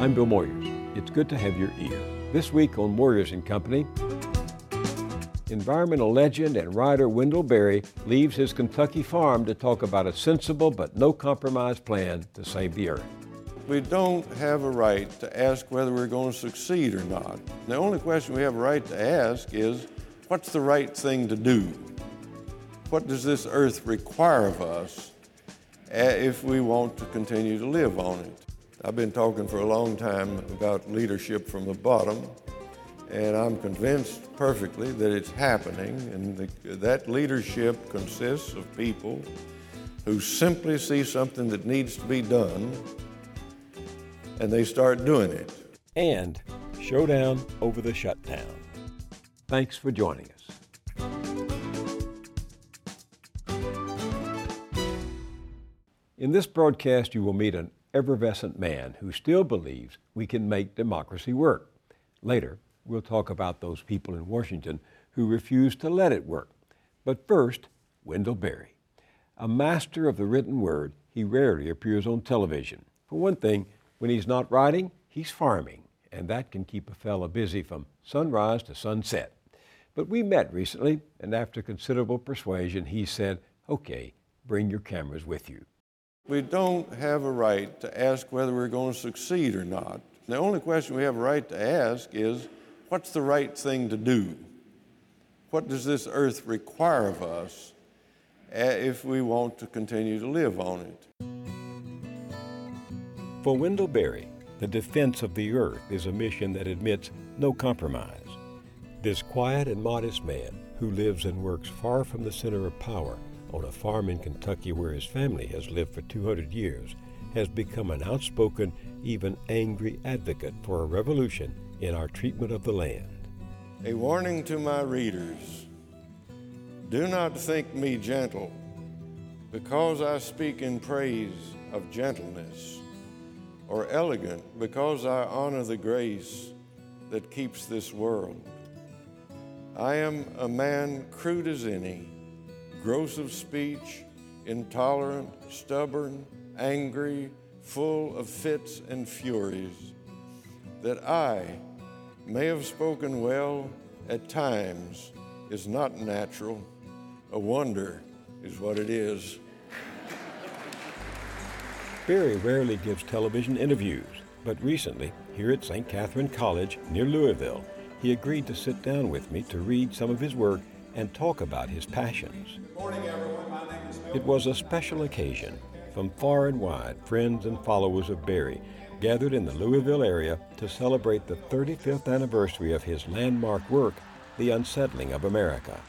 I'm Bill Moyers. It's good to have your ear. This week on Moyers and Company, environmental legend and writer Wendell Berry leaves his Kentucky farm to talk about a sensible but no compromise plan to save the earth. We don't have a right to ask whether we're going to succeed or not. The only question we have a right to ask is what's the right thing to do? What does this earth require of us eh, if we want to continue to live on it? I've been talking for a long time about leadership from the bottom, and I'm convinced perfectly that it's happening, and the, that leadership consists of people who simply see something that needs to be done and they start doing it. And showdown over the shutdown. Thanks for joining us. In this broadcast, you will meet an effervescent man who still believes we can make democracy work. Later, we'll talk about those people in Washington who refuse to let it work. But first, Wendell Berry. A master of the written word, he rarely appears on television. For one thing, when he's not writing, he's farming, and that can keep a fella busy from sunrise to sunset. But we met recently, and after considerable persuasion, he said, Okay, bring your cameras with you. We don't have a right to ask whether we're going to succeed or not. The only question we have a right to ask is what's the right thing to do? What does this earth require of us eh, if we want to continue to live on it? For Wendell Berry, the defense of the earth is a mission that admits no compromise. This quiet and modest man, who lives and works far from the center of power on a farm in Kentucky where his family has lived for 200 years, has become an outspoken, even angry advocate for a revolution in our treatment of the land. A warning to my readers do not think me gentle, because I speak in praise of gentleness or elegant because I honor the grace that keeps this world. I am a man crude as any, gross of speech, intolerant, stubborn, angry, full of fits and furies, that I may have spoken well at times is not natural. A wonder is what it is. Berry rarely gives television interviews, but recently, here at St. Catharine College near Louisville, he agreed to sit down with me to read some of his work and talk about his passions. Morning, everyone. My name is It was a special occasion. From far and wide, friends and followers of Berry gathered in the Louisville area to celebrate the 35th anniversary of his landmark work, The Unsettling of America.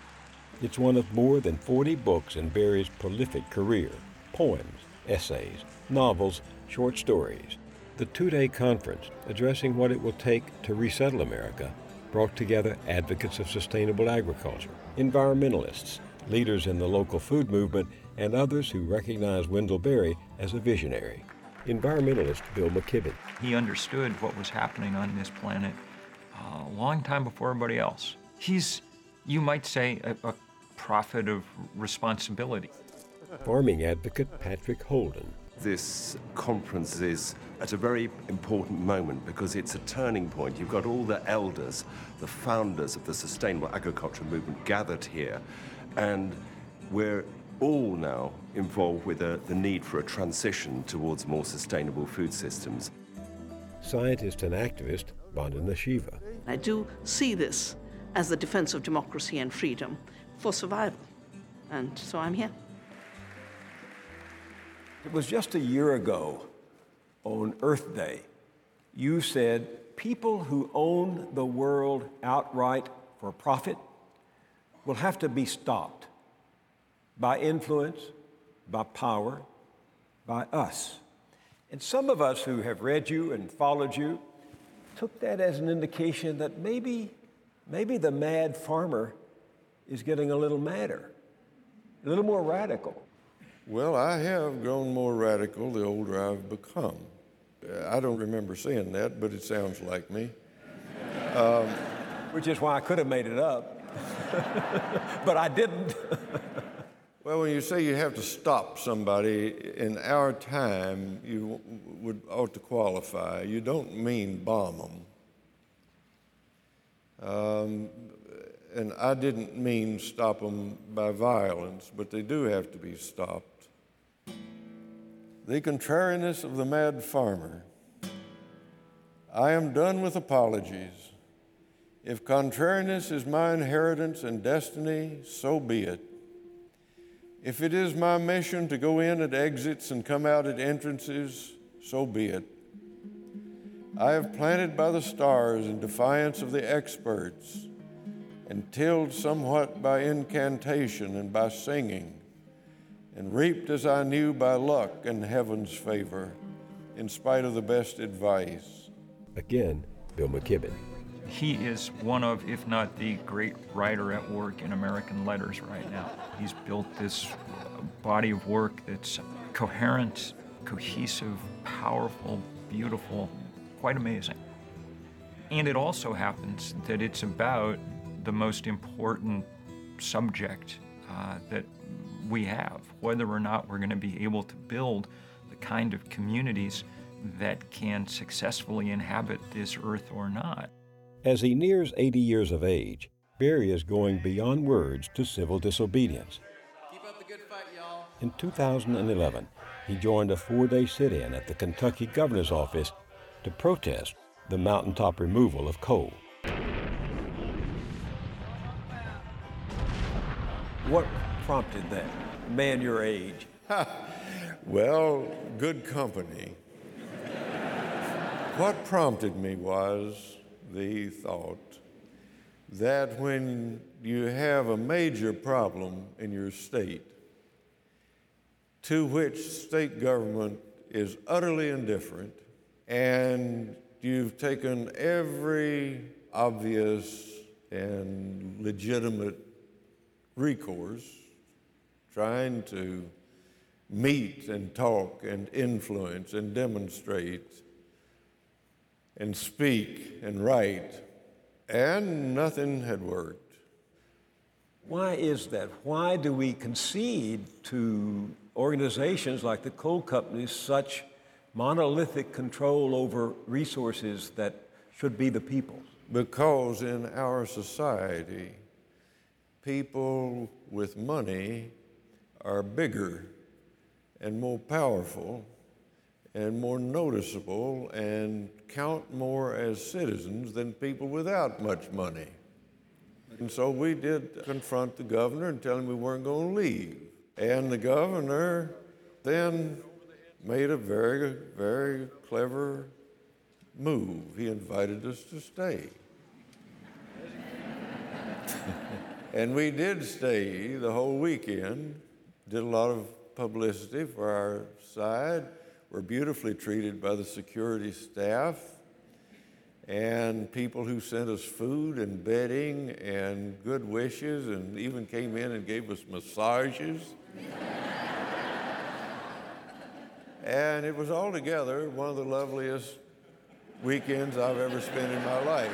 It's one of more than 40 books in Berry's prolific career poems, essays, novels, short stories. The two day conference, addressing what it will take to resettle America, brought together advocates of sustainable agriculture, environmentalists, leaders in the local food movement, and others who recognize Wendell Berry as a visionary. Environmentalist Bill McKibben. He understood what was happening on this planet uh, a long time before everybody else. He's, you might say, a, a prophet of responsibility. Farming advocate Patrick Holden. This conference is at a very important moment because it's a turning point. You've got all the elders, the founders of the sustainable agriculture movement gathered here, and we're all now involved with a, the need for a transition towards more sustainable food systems. Scientist and activist Vandana Shiva. I do see this as the defense of democracy and freedom for survival. And so I'm here. It was just a year ago on Earth Day, you said people who own the world outright for profit will have to be stopped by influence, by power, by us. And some of us who have read you and followed you took that as an indication that maybe, maybe the mad farmer is getting a little madder, a little more radical. Well, I have grown more radical the older I've become. I don't remember saying that, but it sounds like me. Um, Which is why I could have made it up, but I didn't. Well, when you say you have to stop somebody in our time, you would ought to qualify. You don't mean bomb them. Um, and I didn't mean stop them by violence, but they do have to be stopped. The contrariness of the mad farmer. I am done with apologies. If contrariness is my inheritance and destiny, so be it. If it is my mission to go in at exits and come out at entrances, so be it. I have planted by the stars in defiance of the experts and tilled somewhat by incantation and by singing, and reaped as I knew by luck and heaven's favor, in spite of the best advice. Again, Bill McKibben. He is one of, if not the great writer at work in American letters right now. He's built this body of work that's coherent, cohesive, powerful, beautiful, quite amazing. And it also happens that it's about the most important subject uh, that we have, whether or not we're going to be able to build the kind of communities that can successfully inhabit this earth or not. As he nears 80 years of age, Berry is going beyond words to civil disobedience. Fight, in 2011, he joined a four day sit in at the Kentucky governor's office to protest the mountaintop removal of coal. What prompted that? Man your age. well, good company. what prompted me was the thought that when you have a major problem in your state to which state government is utterly indifferent, and you've taken every obvious and legitimate recourse, trying to meet and talk and influence and demonstrate and speak and write, and nothing had worked. Why is that? Why do we concede to organizations like the coal companies such monolithic control over resources that should be the people's? Because in our society, people with money are bigger and more powerful and more noticeable and count more as citizens than people without much money. And so we did confront the governor and tell him we weren't going to leave. And the governor then made a very, very clever move. He invited us to stay. And we did stay the whole weekend, did a lot of publicity for our side, We were beautifully treated by the security staff and people who sent us food and bedding and good wishes and even came in and gave us massages. and it was altogether one of the loveliest weekends I've ever spent in my life.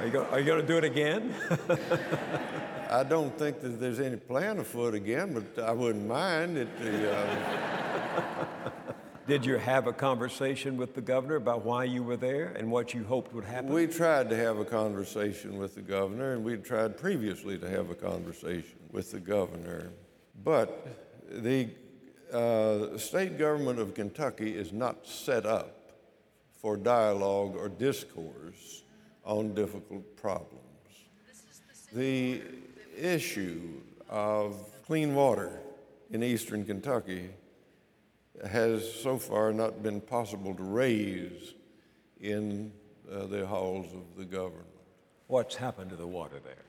Are you going to do it again? I don't think that there's any plan afoot again, but I wouldn't mind it. Uh... Did you have a conversation with the governor about why you were there and what you hoped would happen? We tried to have a conversation with the governor, and we tried previously to have a conversation with the governor. But the uh, state government of Kentucky is not set up for dialogue or discourse on difficult problems. The issue of clean water in eastern Kentucky has so far not been possible to raise in uh, the halls of the government. What's happened to the water there?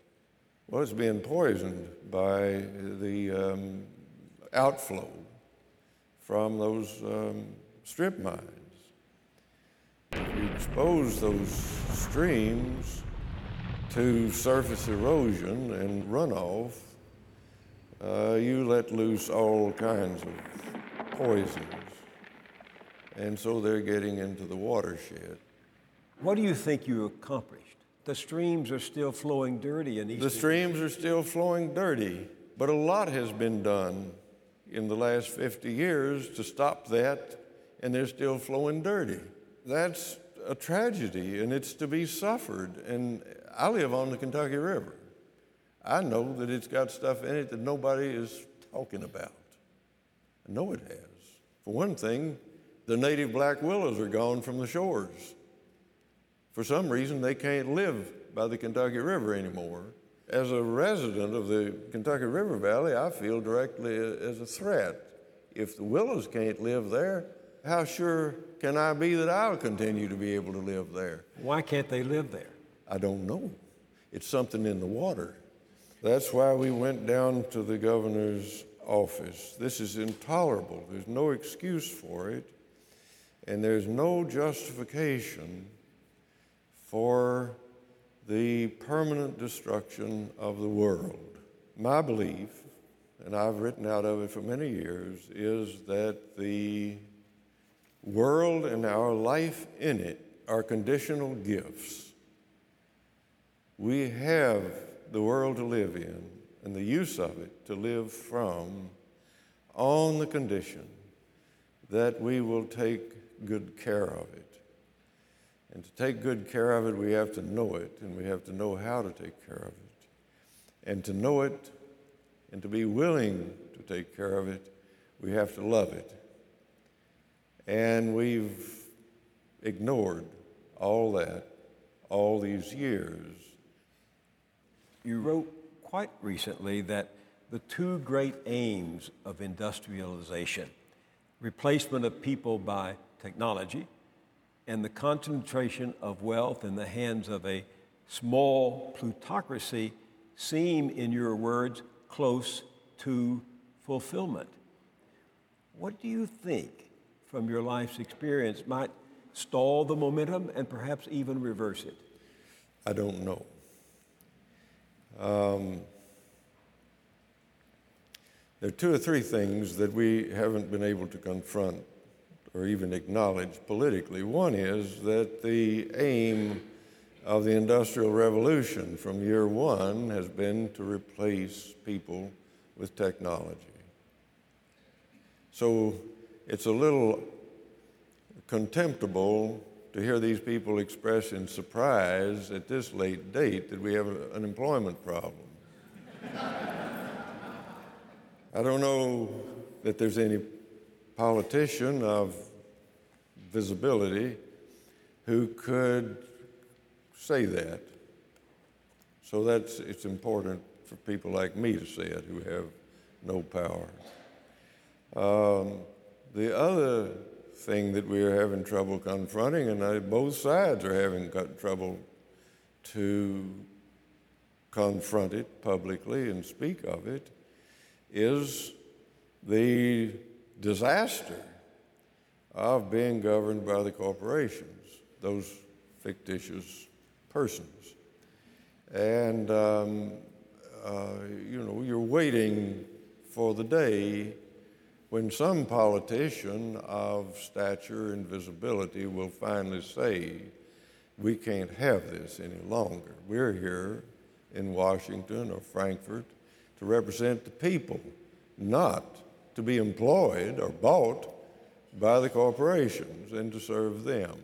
Well, it's being poisoned by the um, outflow from those um, strip mines. If you expose those streams to surface erosion and runoff, uh, you let loose all kinds of poisons. And so they're getting into the watershed. What do you think you accomplished? The streams are still flowing dirty in Eastern The streams are still flowing dirty, But a lot has been done in the last 50 years to stop that, and they're still flowing dirty. That's a tragedy, and it's to be suffered. And I live on the Kentucky River. I know that it's got stuff in it that nobody is talking about. I know it has. For one thing, the native black willows are gone from the shores. For some reason, they can't live by the Kentucky River anymore. As a resident of the Kentucky River Valley, I feel directly as a threat. If the willows can't live there, how sure can I be that I'll continue to be able to live there? Why can't they live there? I don't know. It's something in the water. That's why we went down to the governor's office. This is intolerable. There's no excuse for it, and there's no justification for the permanent destruction of the world. My belief, and I've written out of it for many years, is that the world and our life in it are conditional gifts. We have the world to live in and the use of it to live from on the condition that we will take good care of it. And to take good care of it, we have to know it, and we have to know how to take care of it. And to know it and to be willing to take care of it, we have to love it. And we've ignored all that all these years. You wrote quite recently that the two great aims of industrialization replacement of people by technology and the concentration of wealth in the hands of a small plutocracy seem, in your words, close to fulfillment. What do you think from your life's experience might stall the momentum and perhaps even reverse it? I don't know. Um, there are two or three things that we haven't been able to confront or even acknowledge politically. One is that the aim of the Industrial Revolution from year one has been to replace people with technology. So it's a little contemptible to hear these people express in surprise at this late date that we have an employment problem. I don't know that there's any politician of visibility who could say that. So that's it's important for people like me to say it who have no power. Um, the other thing that we are having trouble confronting, and I, both sides are having trouble to confront it publicly and speak of it, is the disaster of being governed by the corporations, those fictitious persons. And, um, uh, you know, you're waiting for the day when some politician of stature and visibility will finally say, we can't have this any longer. We're here in Washington or Frankfort to represent the people, not to be employed or bought by the corporations and to serve them.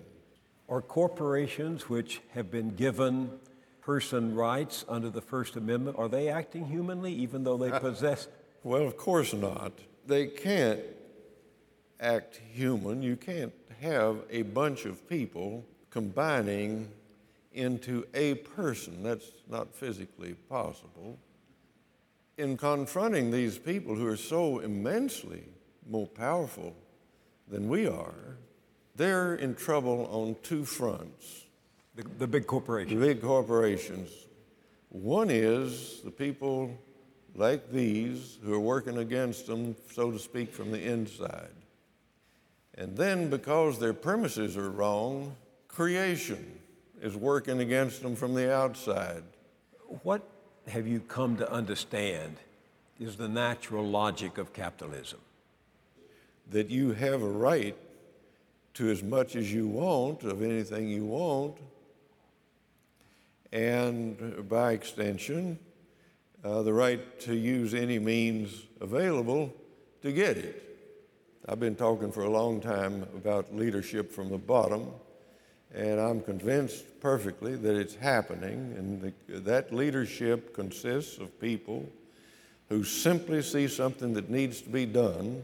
Are corporations which have been given person rights under the First Amendment, are they acting humanly even though they possess? well, of course not they can't act human. You can't have a bunch of people combining into a person. That's not physically possible. In confronting these people who are so immensely more powerful than we are, they're in trouble on two fronts. The, the big corporations. The big corporations. One is the people like these who are working against them, so to speak, from the inside. And then, because their premises are wrong, creation is working against them from the outside. What have you come to understand is the natural logic of capitalism? That you have a right to as much as you want of anything you want, and by extension, uh, the right to use any means available to get it. I've been talking for a long time about leadership from the bottom, and I'm convinced perfectly that it's happening, and the, that leadership consists of people who simply see something that needs to be done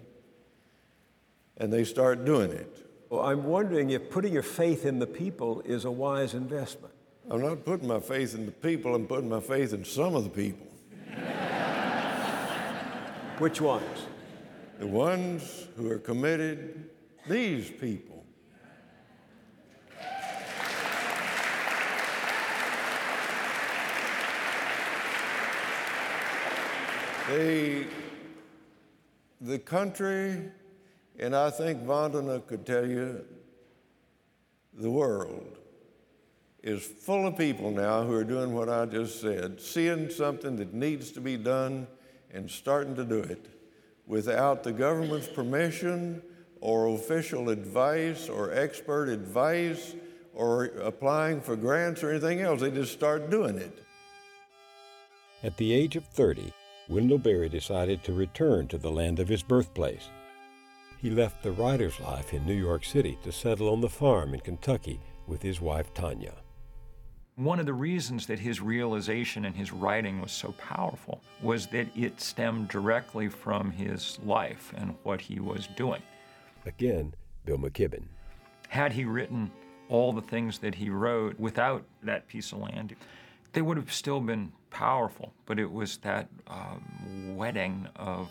and they start doing it. Well, I'm wondering if putting your faith in the people is a wise investment. I'm not putting my faith in the people, I'm putting my faith in some of the people. Which ones? The ones who are committed, these people. The, the country, and I think Vandana could tell you, the world is full of people now who are doing what I just said, seeing something that needs to be done and starting to do it without the government's permission or official advice or expert advice or applying for grants or anything else. They just start doing it. At the age of 30, Wendell Berry decided to return to the land of his birthplace. He left the writer's life in New York City to settle on the farm in Kentucky with his wife Tanya. One of the reasons that his realization and his writing was so powerful was that it stemmed directly from his life and what he was doing. Again, Bill McKibben. Had he written all the things that he wrote without that piece of land, they would have still been powerful, but it was that um, wedding of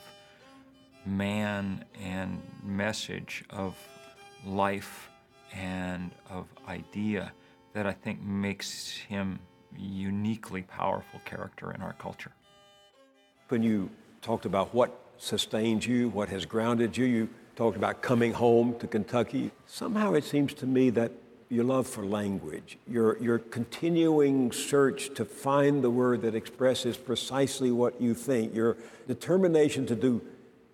man and message, of life and of idea that I think makes him uniquely powerful character in our culture. When you talked about what sustains you, what has grounded you, you talked about coming home to Kentucky. Somehow it seems to me that your love for language, your, your continuing search to find the word that expresses precisely what you think, your determination to do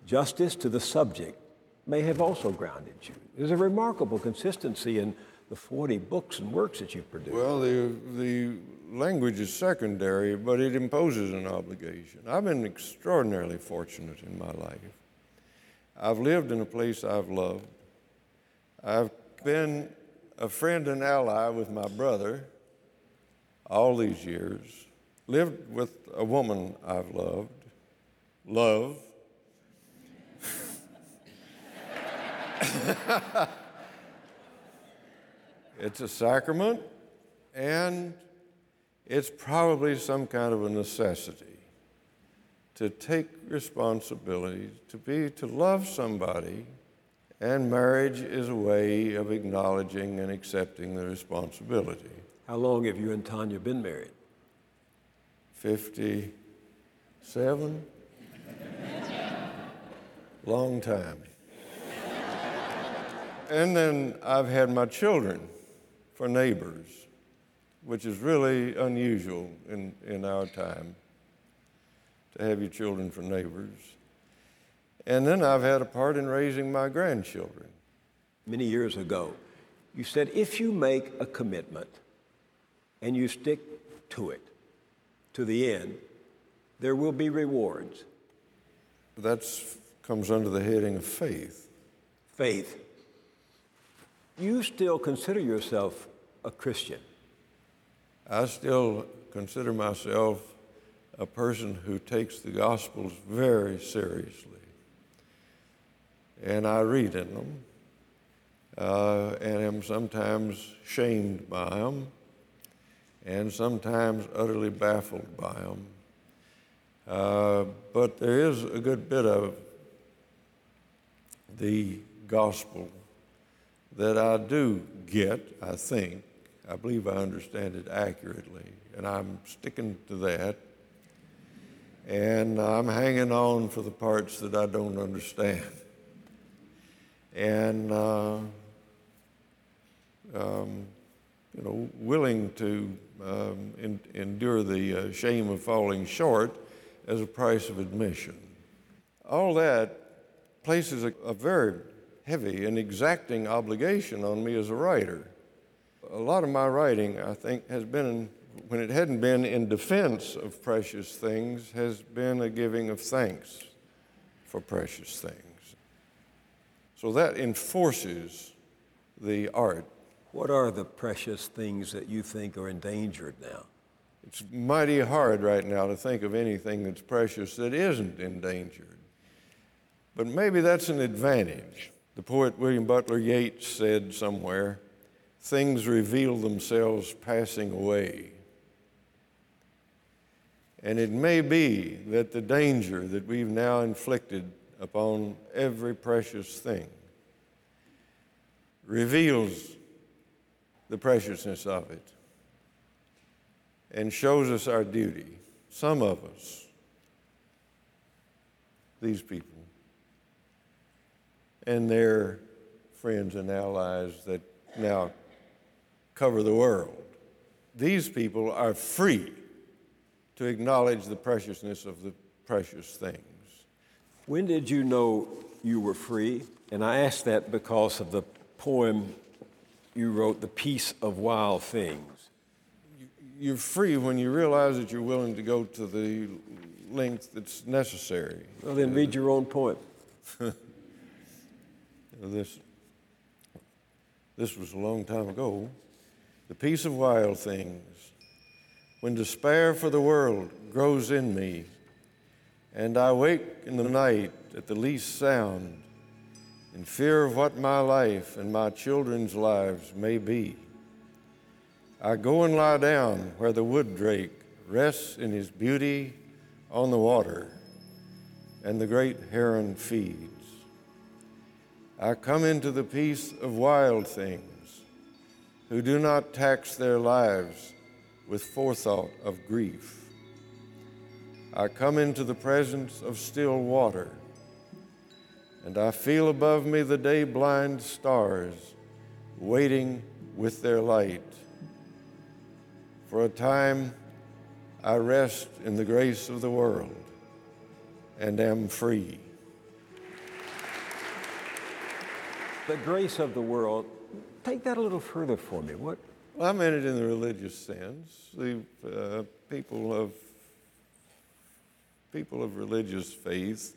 justice to the subject may have also grounded you. There's a remarkable consistency in the 40 books and works that you've produced. Well, the, the language is secondary, but it imposes an obligation. I've been extraordinarily fortunate in my life. I've lived in a place I've loved. I've been a friend and ally with my brother all these years, lived with a woman I've loved, love. it's a sacrament, and it's probably some kind of a necessity to take responsibility, to be, to love somebody and marriage is a way of acknowledging and accepting the responsibility. How long have you and Tanya been married? 57. Long time. and then I've had my children for neighbors, which is really unusual in, in our time to have your children for neighbors. And then I've had a part in raising my grandchildren. Many years ago, you said if you make a commitment and you stick to it to the end, there will be rewards. That comes under the heading of faith. Faith. You still consider yourself a Christian. I still consider myself a person who takes the Gospels very seriously and I read in them uh, and am sometimes shamed by them and sometimes utterly baffled by them. Uh, but there is a good bit of the gospel that I do get, I think. I believe I understand it accurately, and I'm sticking to that. And I'm hanging on for the parts that I don't understand and uh, um, you know, willing to um, in, endure the uh, shame of falling short as a price of admission. All that places a, a very heavy and exacting obligation on me as a writer. A lot of my writing, I think, has been when it hadn't been in defense of precious things, has been a giving of thanks for precious things. So that enforces the art. What are the precious things that you think are endangered now? It's mighty hard right now to think of anything that's precious that isn't endangered. But maybe that's an advantage. The poet William Butler Yeats said somewhere, things reveal themselves passing away. And it may be that the danger that we've now inflicted upon every precious thing reveals the preciousness of it and shows us our duty. Some of us, these people, and their friends and allies that now cover the world, these people are free to acknowledge the preciousness of the precious things. When did you know you were free? And I ask that because of the poem you wrote, The Peace of Wild Things. You're free when you realize that you're willing to go to the length that's necessary. Well, then read your own poem. this, this was a long time ago. The peace of wild things. When despair for the world grows in me, and I wake in the night at the least sound, in fear of what my life and my children's lives may be. I go and lie down where the wood drake rests in his beauty on the water, and the great heron feeds. I come into the peace of wild things who do not tax their lives with forethought of grief. I come into the presence of still water and I feel above me the day blind stars waiting with their light. For a time, I rest in the grace of the world and am free. The grace of the world, take that a little further for me. What? Well, I meant it in the religious sense. The uh, people of people of religious faith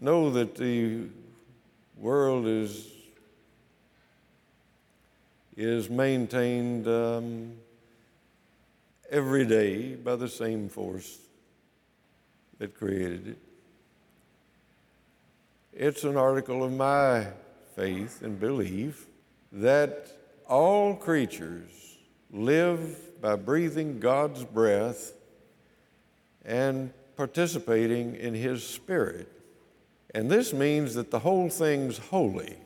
know that the world is, is maintained um, every day by the same force that created it. It's an article of my faith and belief that all creatures live by breathing God's breath and participating in His Spirit. And this means that the whole thing's holy,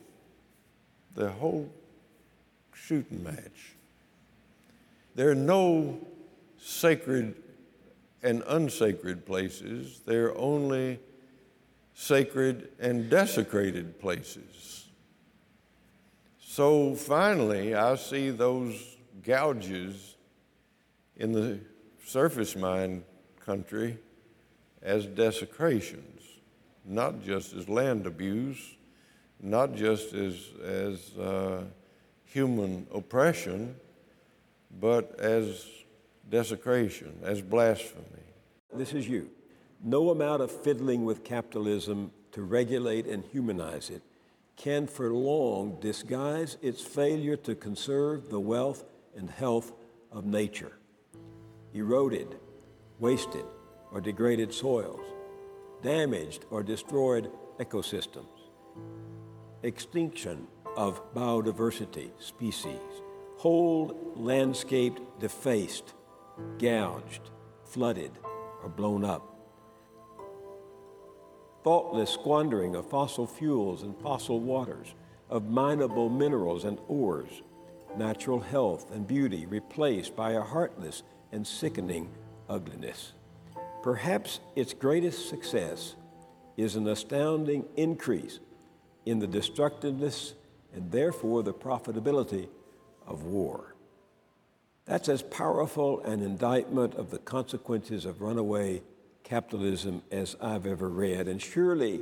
the whole shooting match. There are no sacred and unsacred places, there are only sacred and desecrated places. So finally, I see those gouges in the surface mine country as desecrations not just as land abuse, not just as, as uh, human oppression, but as desecration, as blasphemy. This is you. No amount of fiddling with capitalism to regulate and humanize it can for long disguise its failure to conserve the wealth and health of nature. Eroded, wasted, or degraded soils damaged or destroyed ecosystems, extinction of biodiversity species, whole landscape defaced, gouged, flooded, or blown up. Thoughtless squandering of fossil fuels and fossil waters, of mineable minerals and ores, natural health and beauty replaced by a heartless and sickening ugliness. Perhaps its greatest success is an astounding increase in the destructiveness and therefore the profitability of war. That's as powerful an indictment of the consequences of runaway capitalism as I've ever read. And surely,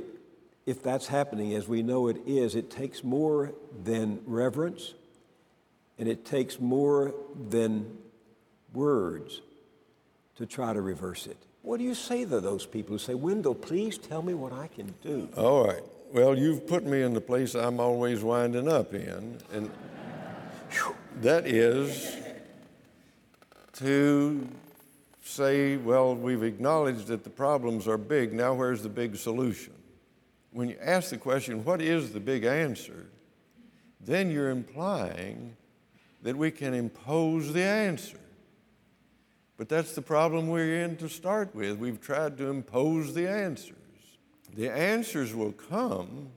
if that's happening as we know it is, it takes more than reverence and it takes more than words to try to reverse it. What do you say to those people who say, Wendell, please tell me what I can do? All right. Well, you've put me in the place I'm always winding up in, and that is to say, well, we've acknowledged that the problems are big, now where's the big solution? When you ask the question, what is the big answer? Then you're implying that we can impose the answer. But that's the problem we're in to start with. We've tried to impose the answers. The answers will come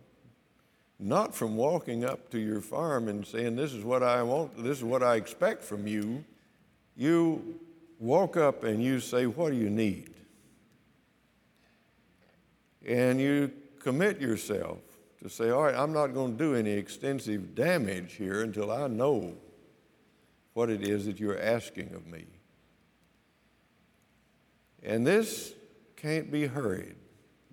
not from walking up to your farm and saying, This is what I want, this is what I expect from you. You walk up and you say, What do you need? And you commit yourself to say, All right, I'm not going to do any extensive damage here until I know what it is that you're asking of me. And this can't be hurried.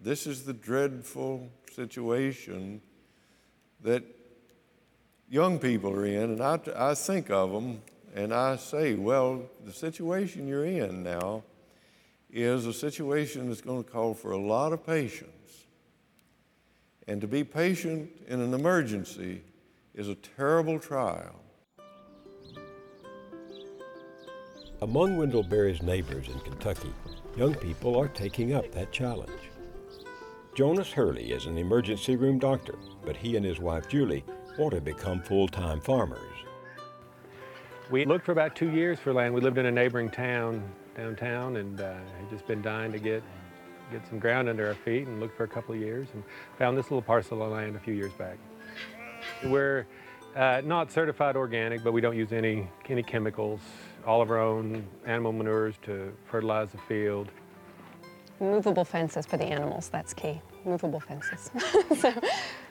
This is the dreadful situation that young people are in, and I, I think of them and I say, well, the situation you're in now is a situation that's going to call for a lot of patience. And to be patient in an emergency is a terrible trial. Among Wendell Berry's neighbors in Kentucky, young people are taking up that challenge. Jonas Hurley is an emergency room doctor, but he and his wife Julie want to become full time farmers. We looked for about two years for land. We lived in a neighboring town downtown and uh, had just been dying to get get some ground under our feet and looked for a couple of years and found this little parcel of land a few years back. We're uh, not certified organic, but we don't use any, any chemicals, all of our own animal manures to fertilize the field. Movable fences for the animals, that's key. Movable fences. so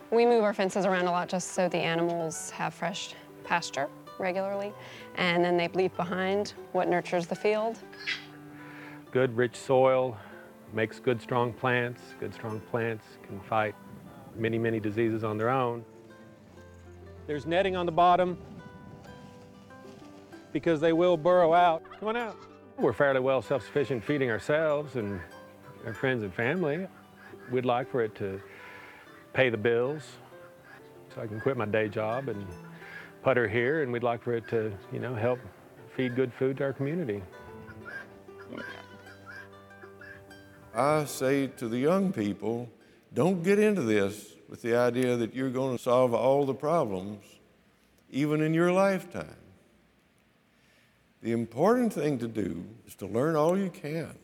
we move our fences around a lot just so the animals have fresh pasture regularly, and then they leave behind what nurtures the field. Good, rich soil makes good, strong plants. Good, strong plants can fight many, many diseases on their own. There's netting on the bottom because they will burrow out. Come on out. We're fairly well self-sufficient feeding ourselves and our friends and family. We'd like for it to pay the bills so I can quit my day job and putter here, and we'd like for it to, you know, help feed good food to our community. I say to the young people, don't get into this with the idea that you're going to solve all the problems, even in your lifetime. The important thing to do is to learn all you can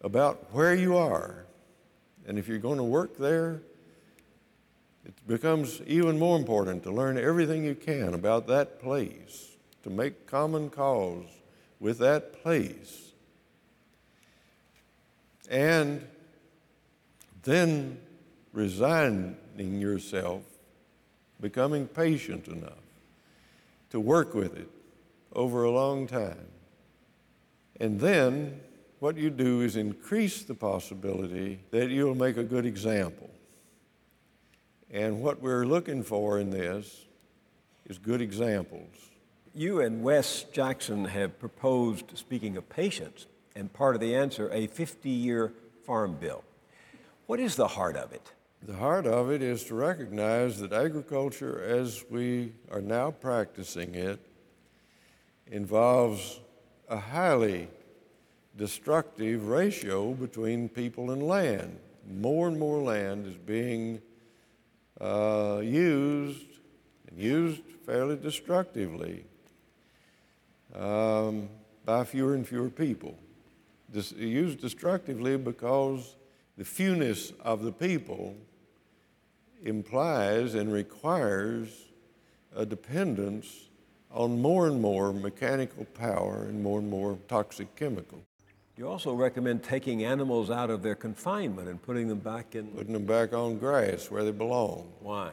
about where you are. And if you're going to work there, it becomes even more important to learn everything you can about that place, to make common cause with that place. And then resigning yourself, becoming patient enough to work with it over a long time. And then what you do is increase the possibility that you'll make a good example. And what we're looking for in this is good examples. You and Wes Jackson have proposed, speaking of patience, and part of the answer, a 50 year farm bill. What is the heart of it? The heart of it is to recognize that agriculture, as we are now practicing it, involves a highly destructive ratio between people and land. More and more land is being uh, used and used fairly destructively um, by fewer and fewer people. Used destructively because the fewness of the people implies and requires a dependence on more and more mechanical power and more and more toxic chemicals. You also recommend taking animals out of their confinement and putting them back in. Putting them back on grass where they belong. Why?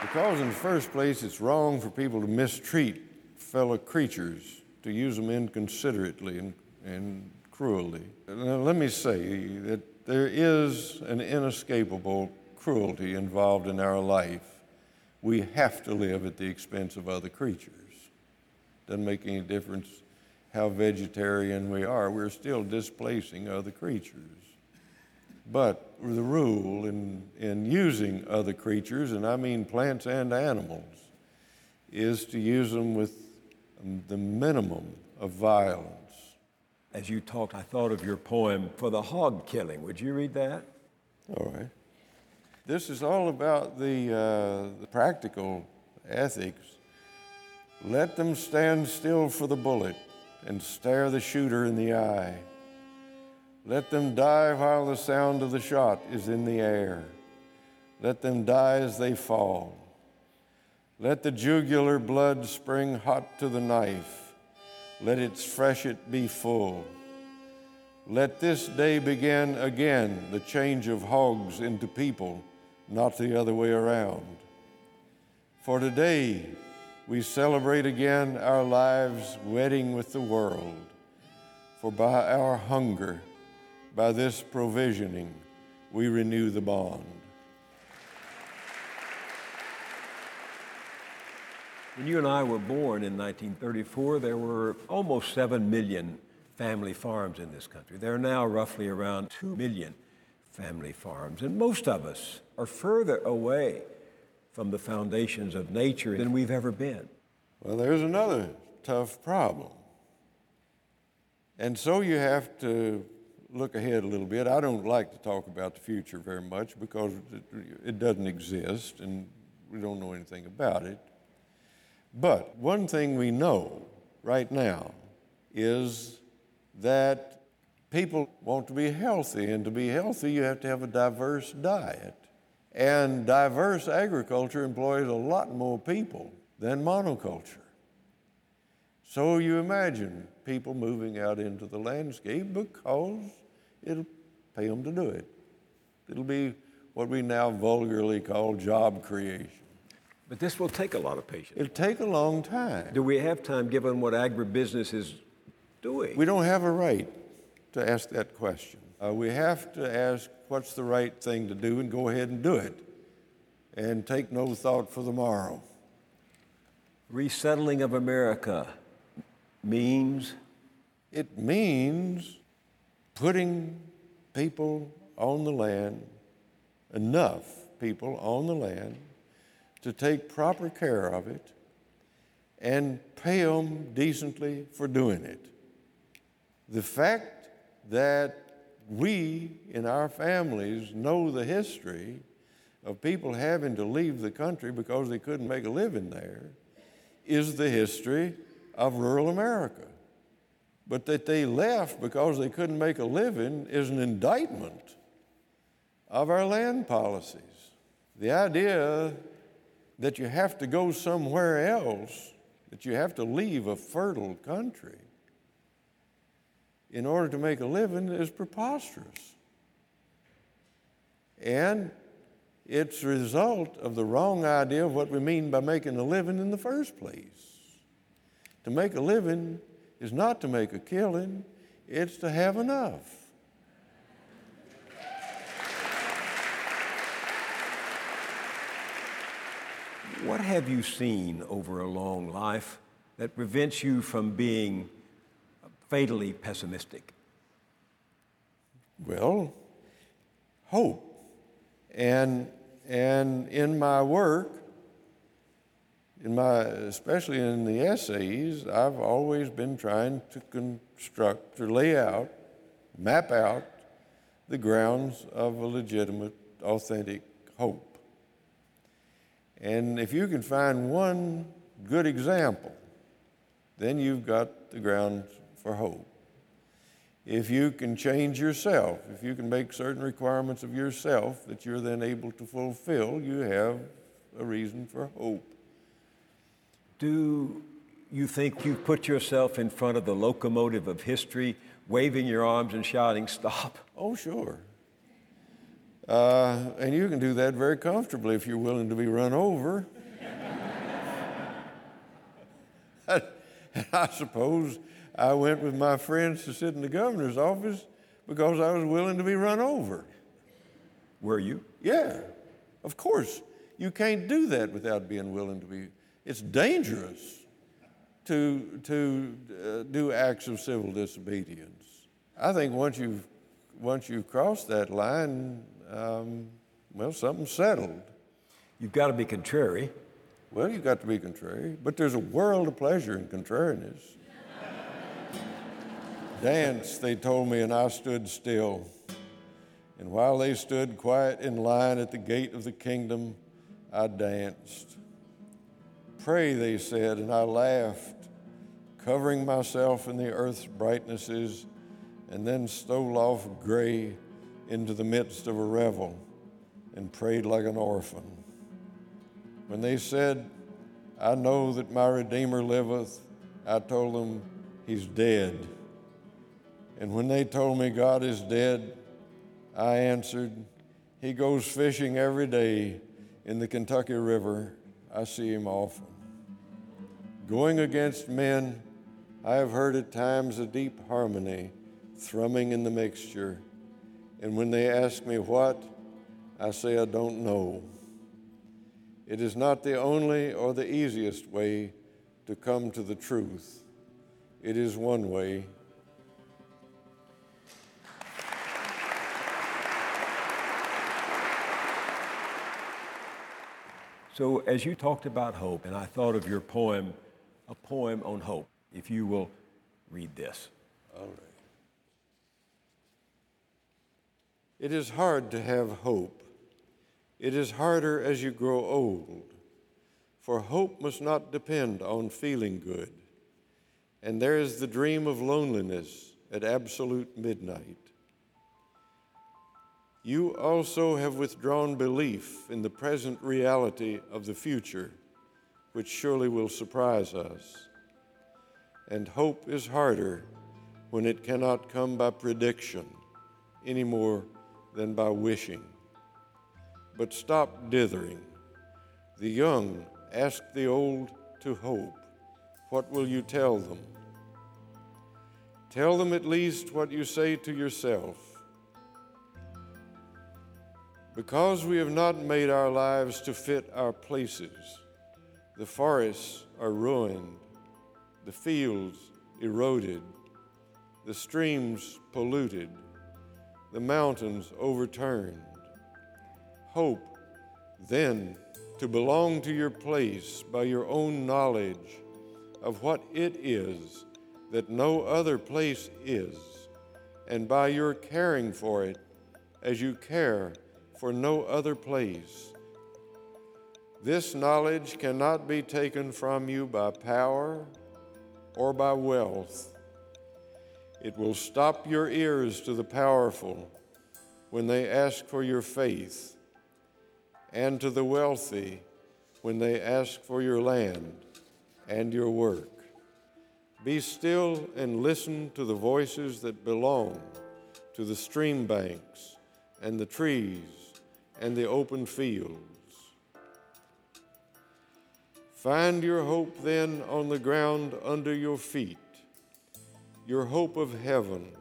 Because, in the first place, it's wrong for people to mistreat fellow creatures, to use them inconsiderately and, and cruelly. Now, let me say that there is an inescapable cruelty involved in our life we have to live at the expense of other creatures. Doesn't make any difference how vegetarian we are, we're still displacing other creatures. But the rule in, in using other creatures, and I mean plants and animals, is to use them with the minimum of violence. As you talked, I thought of your poem for the hog killing. Would you read that? All right. This is all about the, uh, the practical ethics. Let them stand still for the bullet and stare the shooter in the eye. Let them die while the sound of the shot is in the air. Let them die as they fall. Let the jugular blood spring hot to the knife. Let its freshet be full. Let this day begin again the change of hogs into people, not the other way around. For today, we celebrate again our lives' wedding with the world. For by our hunger, by this provisioning, we renew the bond. When you and I were born in 1934, there were almost 7 million family farms in this country. There are now roughly around 2 million family farms, and most of us are further away from the foundations of nature than we've ever been. Well, there's another tough problem. And so you have to look ahead a little bit. I don't like to talk about the future very much because it, doesn't exist and we don't know anything about it. But one thing we know right now is that people want to be healthy, and to be healthy, you have to have a diverse diet. And diverse agriculture employs a lot more people than monoculture. So you imagine people moving out into the landscape because it'll pay them to do it. It'll be what we now vulgarly call job creation. But this will take a lot of patience. It'll take a long time. Do we have time given what agribusiness is doing? We don't have a right to ask that question. Uh, we have to ask what's the right thing to do and go ahead and do it and take no thought for the morrow. Resettling of America means? It means putting people on the land, enough people on the land, to take proper care of it and pay them decently for doing it. The fact that we in our families know the history of people having to leave the country because they couldn't make a living there is the history of rural America. But that they left because they couldn't make a living is an indictment of our land policies. The idea that you have to go somewhere else, that you have to leave a fertile country in order to make a living is preposterous. And it's a result of the wrong idea of what we mean by making a living in the first place. To make a living is not to make a killing, it's to have enough. What have you seen over a long life that prevents you from being fatally pessimistic? Well, hope. And, and in my work, in my, especially in the essays, I've always been trying to construct or lay out, map out the grounds of a legitimate, authentic hope. And if you can find one good example, then you've got the grounds for hope. If you can change yourself, if you can make certain requirements of yourself that you're then able to fulfill, you have a reason for hope. Do you think you've put yourself in front of the locomotive of history, waving your arms and shouting, Stop? Oh, sure. Uh, and you can do that very comfortably if you're willing to be run over. and I suppose I went with my friends to sit in the governor's office because I was willing to be run over. Were you? Yeah, of course. You can't do that without being willing to be. It's dangerous to, to uh, do acts of civil disobedience. I think once you've, once you've crossed that line, um, well, something's settled. You've got to be contrary. Well, you've got to be contrary, but there's a world of pleasure in contrariness. Dance, they told me, and I stood still. And while they stood quiet in line at the gate of the kingdom, I danced. Pray, they said, and I laughed, covering myself in the earth's brightnesses, and then stole off gray into the midst of a revel and prayed like an orphan. When they said, I know that my Redeemer liveth, I told them, He's dead. And when they told me God is dead, I answered, He goes fishing every day in the Kentucky River. I see him often. Going against men, I have heard at times a deep harmony thrumming in the mixture. And when they ask me what, I say I don't know. It is not the only or the easiest way to come to the truth. It is one way. So, as you talked about hope, and I thought of your poem, a poem on hope, if you will read this. All right. It is hard to have hope. It is harder as you grow old, for hope must not depend on feeling good. And there is the dream of loneliness at absolute midnight. You also have withdrawn belief in the present reality of the future, which surely will surprise us. And hope is harder when it cannot come by prediction any more than by wishing. But stop dithering. The young ask the old to hope. What will you tell them? Tell them at least what you say to yourself because we have not made our lives to fit our places, the forests are ruined, the fields eroded, the streams polluted, the mountains overturned. Hope, then, to belong to your place by your own knowledge of what it is that no other place is, and by your caring for it as you care for no other place. This knowledge cannot be taken from you by power or by wealth. It will stop your ears to the powerful when they ask for your faith, and to the wealthy when they ask for your land and your work. Be still and listen to the voices that belong to the stream banks and the trees and the open fields. Find your hope then on the ground under your feet, your hope of heaven.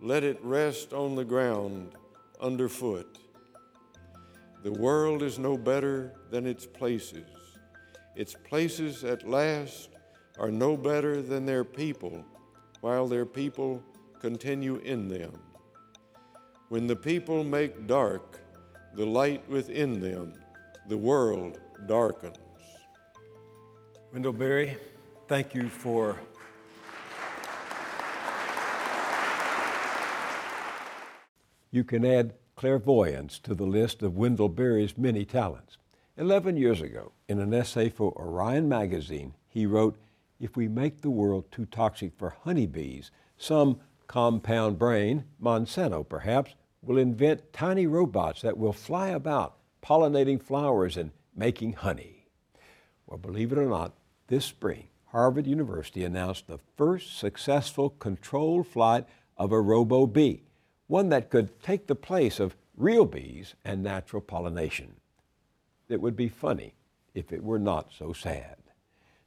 Let it rest on the ground underfoot. The world is no better than its places. Its places at last are no better than their people, while their people continue in them. When the people make dark the light within them, the world darkens. Wendell Berry, thank you for You can add clairvoyance to the list of Wendell Berry's many talents. Eleven years ago, in an essay for Orion magazine, he wrote, If we make the world too toxic for honeybees, some compound brain, Monsanto perhaps, will invent tiny robots that will fly about pollinating flowers and making honey. Well, believe it or not, this spring, Harvard University announced the first successful controlled flight of a robo bee, one that could take the place of real bees and natural pollination. It would be funny if it were not so sad.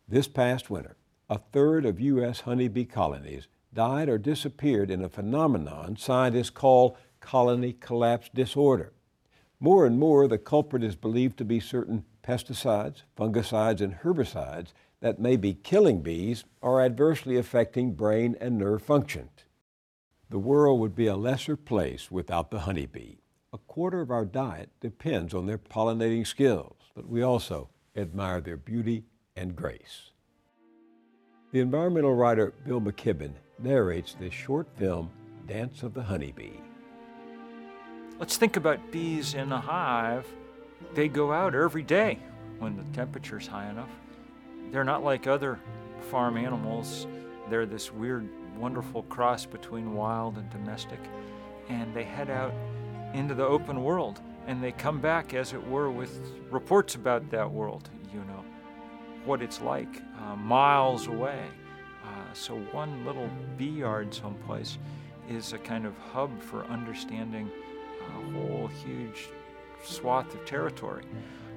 This past winter, a third of U.S. honeybee colonies died or disappeared in a phenomenon scientists call colony collapse disorder. More and more, the culprit is believed to be certain pesticides, fungicides, and herbicides that may be killing bees or adversely affecting brain and nerve function. The world would be a lesser place without the honeybee. A quarter of our diet depends on their pollinating skills, but we also admire their beauty and grace. The environmental writer Bill McKibben narrates this short film, Dance of the Honeybee. Let's think about bees in a hive. They go out every day when the temperature's high enough. They're not like other farm animals. They're this weird, wonderful cross between wild and domestic. And they head out into the open world and they come back, as it were, with reports about that world, you know, what it's like uh, miles away. Uh, so, one little bee yard someplace is a kind of hub for understanding a whole huge swath of territory.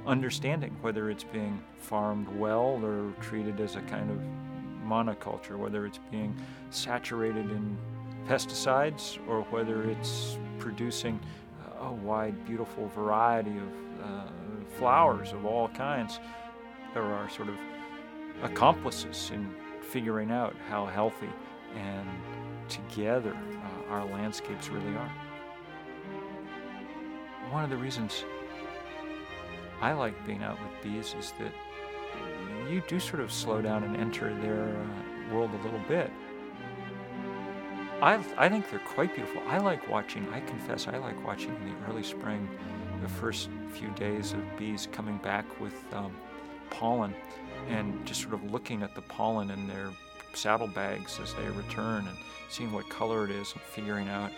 Understanding whether it's being farmed well or treated as a kind of monoculture, whether it's being saturated in pesticides or whether it's producing a wide, beautiful variety of uh, flowers of all kinds. There are sort of accomplices in figuring out how healthy and together uh, our landscapes really are. One of the reasons I like being out with bees is that you do sort of slow down and enter their uh, world a little bit. I, I think they're quite beautiful. I like watching, I confess, I like watching in the early spring, the first few days of bees coming back with um, pollen and just sort of looking at the pollen in their saddlebags as they return and seeing what color it is and figuring out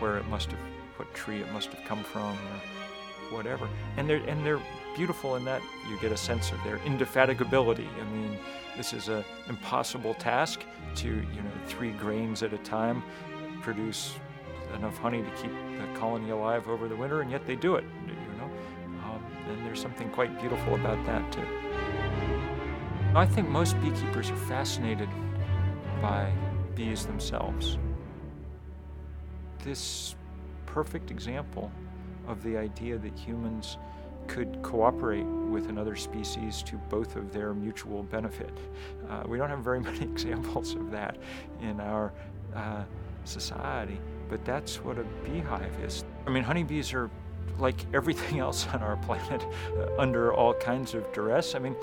where it must have, what tree it must have come from or whatever. And they're, and they're beautiful in that you get a sense of their indefatigability. I mean, this is an impossible task to, you know, three grains at a time produce enough honey to keep the colony alive over the winter, and yet they do it, you know. Um, and there's something quite beautiful about that, too. I think most beekeepers are fascinated by bees themselves. This perfect example of the idea that humans could cooperate with another species to both of their mutual benefit. Uh, we don't have very many examples of that in our uh, society, but that's what a beehive is. I mean, honeybees are like everything else on our planet uh, under all kinds of duress. I mean,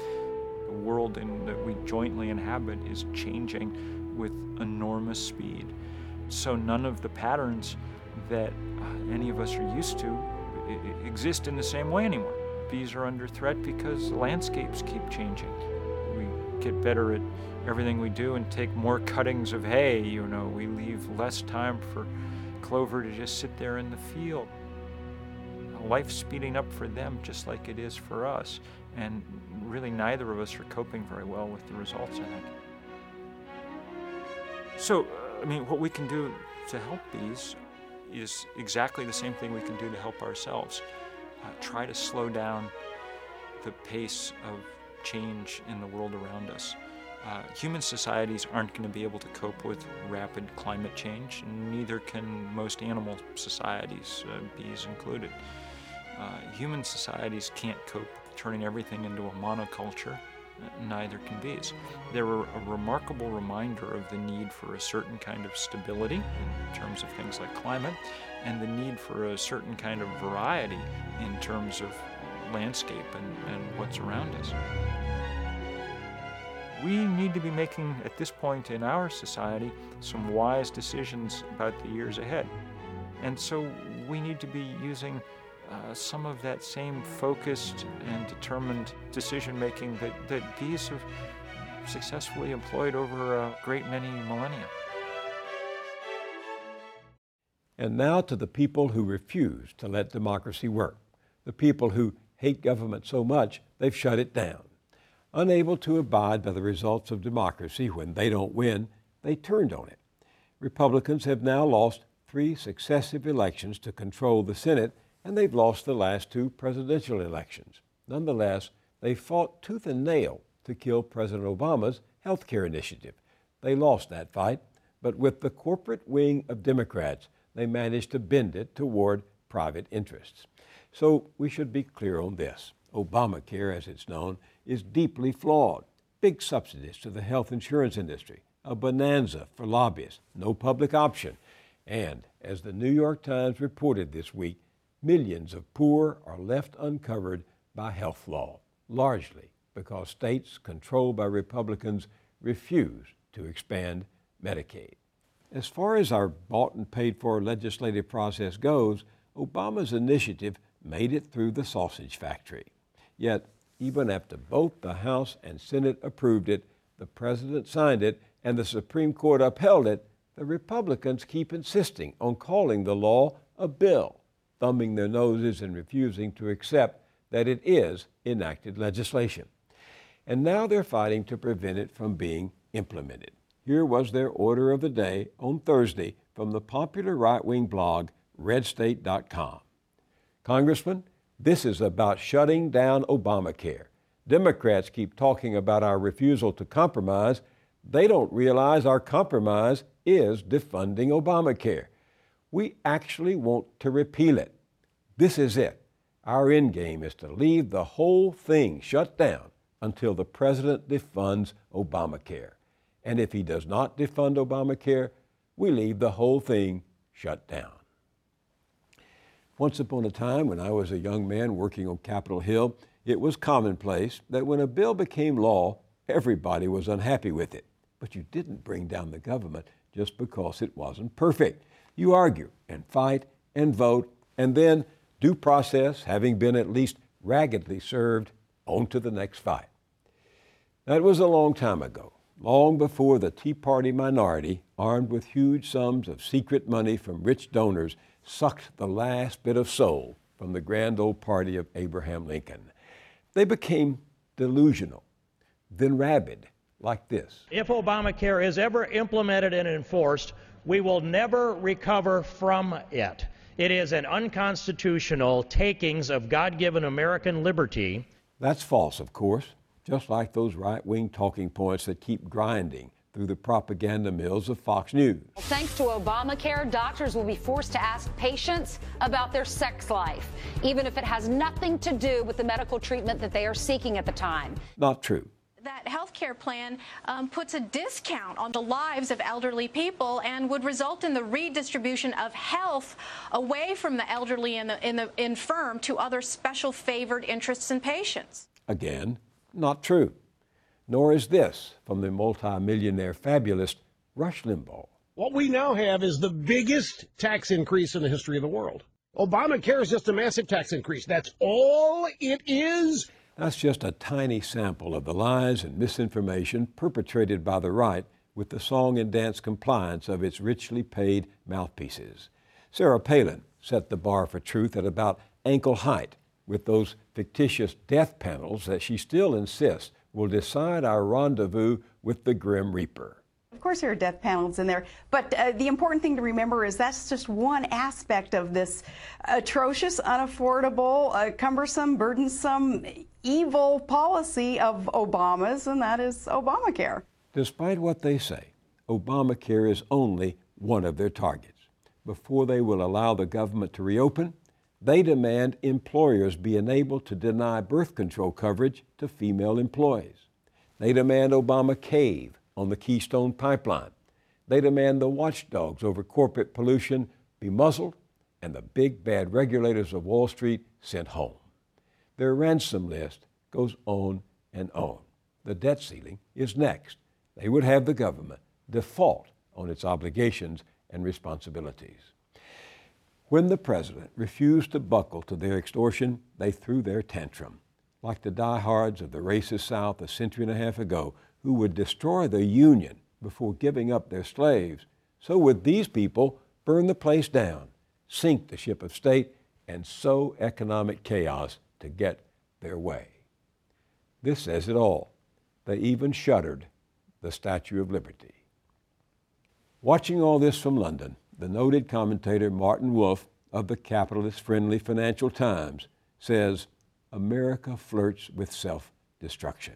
the world in, that we jointly inhabit is changing with enormous speed. So none of the patterns that uh, any of us are used to exist in the same way anymore. Bees are under threat because landscapes keep changing. We get better at everything we do and take more cuttings of hay, you know, we leave less time for clover to just sit there in the field. Life's speeding up for them just like it is for us, and really neither of us are coping very well with the results, I think. So, I mean, what we can do to help bees is exactly the same thing we can do to help ourselves. Uh, try to slow down the pace of change in the world around us. Uh, human societies aren't going to be able to cope with rapid climate change, neither can most animal societies, uh, bees included. Uh, human societies can't cope turning everything into a monoculture neither can bees. They're a, a, remarkable reminder of the need for a certain kind of stability in terms of things like climate, and the need for a certain kind of variety in terms of landscape and, and what's around us. We need to be making, at this point in our society, some wise decisions about the years ahead. And so we need to be using uh, some of that same focused and determined decision making that, that bees have successfully employed over a great many millennia. And now to the people who refuse to let democracy work, the people who hate government so much they've shut it down. Unable to abide by the results of democracy when they don't win, they turned on it. Republicans have now lost three successive elections to control the Senate and they've lost the last two presidential elections. Nonetheless, they fought tooth and nail to kill President Obama's health care initiative. They lost that fight, but with the corporate wing of Democrats, they managed to bend it toward private interests. So we should be clear on this. Obamacare, as it's known, is deeply flawed. Big subsidies to the health insurance industry, a bonanza for lobbyists, no public option, and, as the New York Times reported this week, millions of poor are left uncovered by health law, largely because states controlled by Republicans refuse to expand Medicaid. As far as our bought and paid for legislative process goes, Obama's initiative made it through the sausage factory. Yet, even after both the House and Senate approved it, the President signed it, and the Supreme Court upheld it, the Republicans keep insisting on calling the law a bill, thumbing their noses and refusing to accept that it is enacted legislation. And now they're fighting to prevent it from being implemented. Here was their order of the day on Thursday from the popular right wing blog redstate.com. Congressman, this is about shutting down Obamacare. Democrats keep talking about our refusal to compromise. They don't realize our compromise is defunding Obamacare. We actually want to repeal it. This is it. Our end game is to leave the whole thing shut down until the president defunds Obamacare. And if he does not defund Obamacare, we leave the whole thing shut down. Once upon a time, when I was a young man working on Capitol Hill, it was commonplace that when a bill became law, everybody was unhappy with it. But you didn't bring down the government just because it wasn't perfect. You argue and fight and vote, and then due process, having been at least raggedly served, on to the next fight. That was a long time ago, long before the Tea Party minority, armed with huge sums of secret money from rich donors, sucked the last bit of soul from the grand old party of Abraham Lincoln. They became delusional, then rabid, like this. If Obamacare is ever implemented and enforced, we will never recover from it. It is an unconstitutional takings of God given American liberty. That's false, of course, just like those right wing talking points that keep grinding through the propaganda mills of Fox News. Thanks to Obamacare, doctors will be forced to ask patients about their sex life, even if it has nothing to do with the medical treatment that they are seeking at the time. Not true. That health care plan um, puts a discount on the lives of elderly people and would result in the redistribution of health away from the elderly and the, and the infirm to other special favored interests and patients. Again, not true nor is this from the multimillionaire fabulist Rush Limbaugh. What we now have is the biggest tax increase in the history of the world. Obamacare is just a massive tax increase. That's all it is. That's just a tiny sample of the lies and misinformation perpetrated by the right with the song and dance compliance of its richly paid mouthpieces. Sarah Palin set the bar for truth at about ankle height with those fictitious death panels that she still insists will decide our rendezvous with the Grim Reaper. Of course, there are death panels in there, but uh, the important thing to remember is that's just one aspect of this atrocious, unaffordable, uh, cumbersome, burdensome, evil policy of Obama's, and that is Obamacare. Despite what they say, Obamacare is only one of their targets. Before they will allow the government to reopen, they demand employers be enabled to deny birth control coverage to female employees. They demand Obama cave on the Keystone Pipeline. They demand the watchdogs over corporate pollution be muzzled and the big bad regulators of Wall Street sent home. Their ransom list goes on and on. The debt ceiling is next. They would have the government default on its obligations and responsibilities. When the president refused to buckle to their extortion, they threw their tantrum, like the diehards of the racist South a century and a half ago who would destroy the Union before giving up their slaves. So would these people burn the place down, sink the ship of state, and sow economic chaos to get their way. This says it all. They even shuttered the Statue of Liberty. Watching all this from London, the noted commentator Martin Wolf of the capitalist friendly Financial Times says America flirts with self destruction.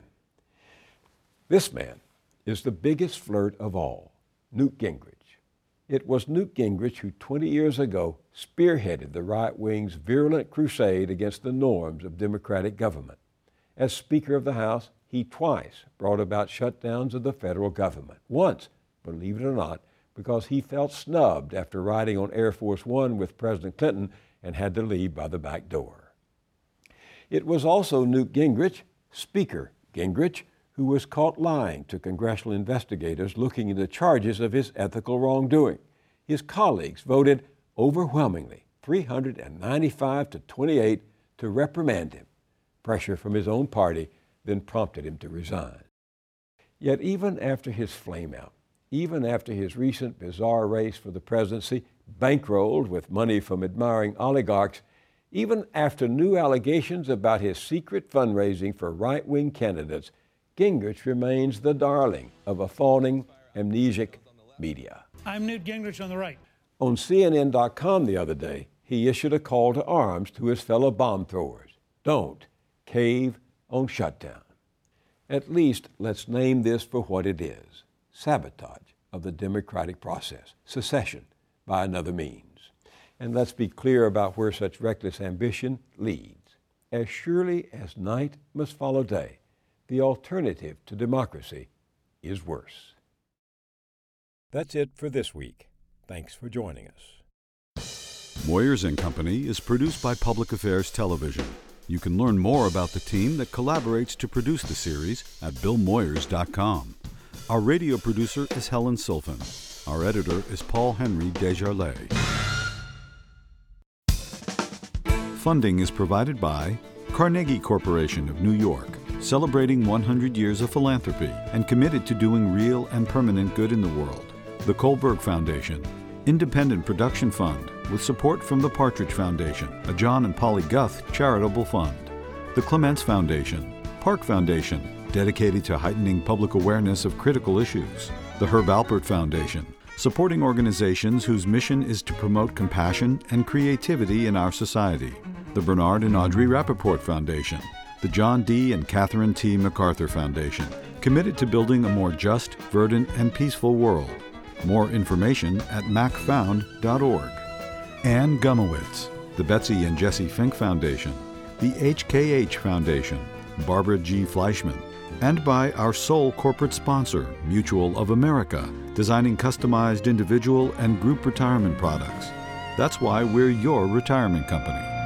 This man is the biggest flirt of all, Newt Gingrich. It was Newt Gingrich who 20 years ago spearheaded the right wing's virulent crusade against the norms of democratic government. As Speaker of the House, he twice brought about shutdowns of the federal government. Once, believe it or not, because he felt snubbed after riding on Air Force One with President Clinton and had to leave by the back door. It was also Newt Gingrich, Speaker Gingrich, who was caught lying to congressional investigators looking into charges of his ethical wrongdoing. His colleagues voted overwhelmingly, 395 to 28, to reprimand him. Pressure from his own party then prompted him to resign. Yet, even after his flameout, even after his recent bizarre race for the presidency, bankrolled with money from admiring oligarchs, even after new allegations about his secret fundraising for right wing candidates, Gingrich remains the darling of a fawning, amnesic media. I'm Newt Gingrich on the right. On CNN.com the other day, he issued a call to arms to his fellow bomb throwers. Don't cave on shutdown. At least let's name this for what it is sabotage of the democratic process, secession by another means. And let's be clear about where such reckless ambition leads. As surely as night must follow day, the alternative to democracy is worse. That's it for this week. Thanks for joining us. Moyers and Company is produced by Public Affairs Television. You can learn more about the team that collaborates to produce the series at billmoyers.com. Our radio producer is Helen Silfen. Our editor is Paul Henry Desjarlais. Funding is provided by Carnegie Corporation of New York, celebrating 100 years of philanthropy and committed to doing real and permanent good in the world. The Kohlberg Foundation, Independent Production Fund, with support from the Partridge Foundation, a John and Polly Guth charitable fund. The Clements Foundation, Park Foundation, dedicated to heightening public awareness of critical issues. The Herb Alpert Foundation, supporting organizations whose mission is to promote compassion and creativity in our society. The Bernard and Audrey Rapoport Foundation, the John D. and Catherine T. MacArthur Foundation, committed to building a more just, verdant, and peaceful world. More information at macfound.org. Anne Gumowitz, the Betsy and Jesse Fink Foundation, the HKH Foundation, Barbara G. Fleischman, and by our sole corporate sponsor, Mutual of America, designing customized individual and group retirement products. That's why we're your retirement company.